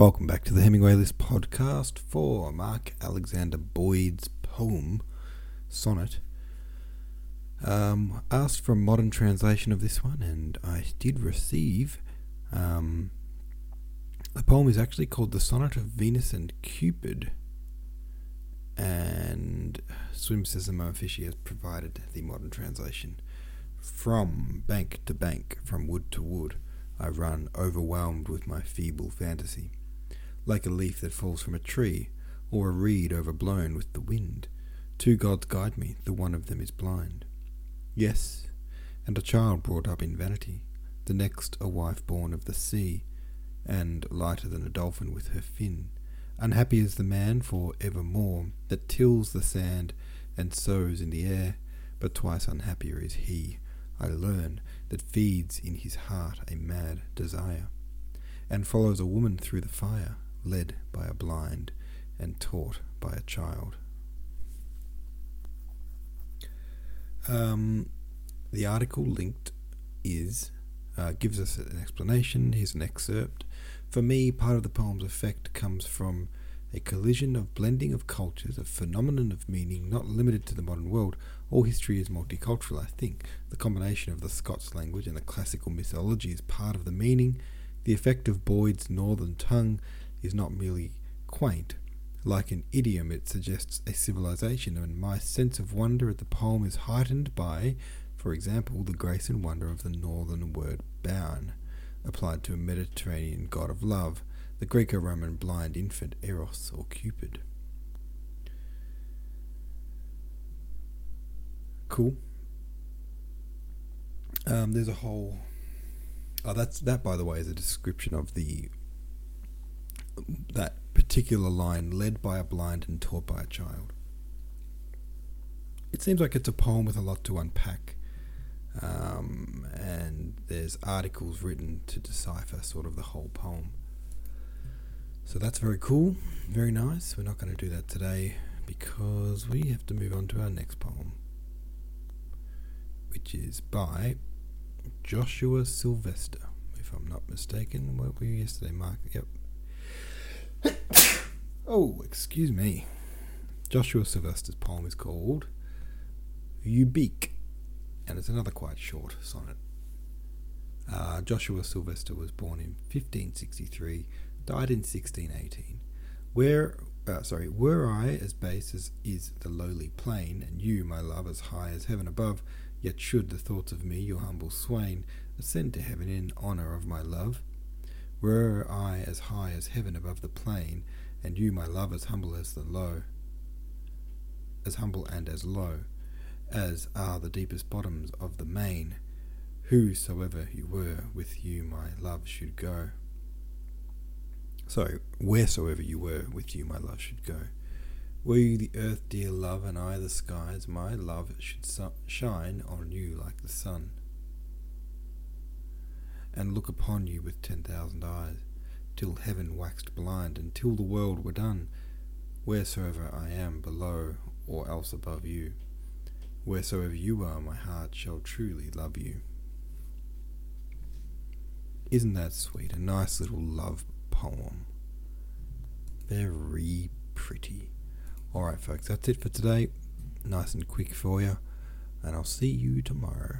Welcome back to the Hemingway List podcast for Mark Alexander Boyd's poem, Sonnet. Um, asked for a modern translation of this one, and I did receive. Um, the poem is actually called The Sonnet of Venus and Cupid, and Swim Mo Fishy has provided the modern translation. From bank to bank, from wood to wood, I run, overwhelmed with my feeble fantasy like a leaf that falls from a tree, or a reed overblown with the wind. Two gods guide me, the one of them is blind. Yes, and a child brought up in vanity, the next a wife born of the sea, and lighter than a dolphin with her fin. Unhappy is the man for evermore that tills the sand and sows in the air, but twice unhappier is he, I learn, that feeds in his heart a mad desire, and follows a woman through the fire, led by a blind and taught by a child. Um, the article linked is uh, gives us an explanation. Here's an excerpt. For me, part of the poem's effect comes from a collision of blending of cultures, a phenomenon of meaning not limited to the modern world. All history is multicultural, I think. The combination of the Scots language and the classical mythology is part of the meaning. The effect of Boyd's northern tongue is not merely quaint. Like an idiom, it suggests a civilization, and my sense of wonder at the poem is heightened by, for example, the grace and wonder of the northern word bairn, applied to a Mediterranean god of love, the Greco Roman blind infant Eros or Cupid. Cool. Um, there's a whole. Oh, that's that. By the way, is a description of the that particular line, led by a blind and taught by a child. It seems like it's a poem with a lot to unpack, um, and there's articles written to decipher sort of the whole poem. So that's very cool, very nice. We're not going to do that today because we have to move on to our next poem, which is by Joshua Sylvester, if I'm not mistaken. What were you yesterday, Mark? Yep, oh, excuse me. Joshua Sylvester's poem is called Ubique, and it's another quite short sonnet. Uh, Joshua Sylvester was born in 1563, died in 1618. Where, uh, sorry, were I as base as is the lowly plain, and you, my love, as high as heaven above, yet should the thoughts of me, your humble swain, ascend to heaven in honour of my love, were I as high as heaven above the plain, and you, my love, as humble as the low, as humble and as low, as are the deepest bottoms of the main, whosoever you were, with you my love should go. So, wheresoever you were, with you my love should go. Were you the earth, dear love, and I the skies, my love should shine on you like the sun and look upon you with ten thousand eyes, till heaven waxed blind, and till the world were done, wheresoever I am below or else above you. Wheresoever you are, my heart shall truly love you. Isn't that sweet? A nice little love poem. Very pretty. Alright, folks, that's it for today. Nice and quick for you. And I'll see you tomorrow.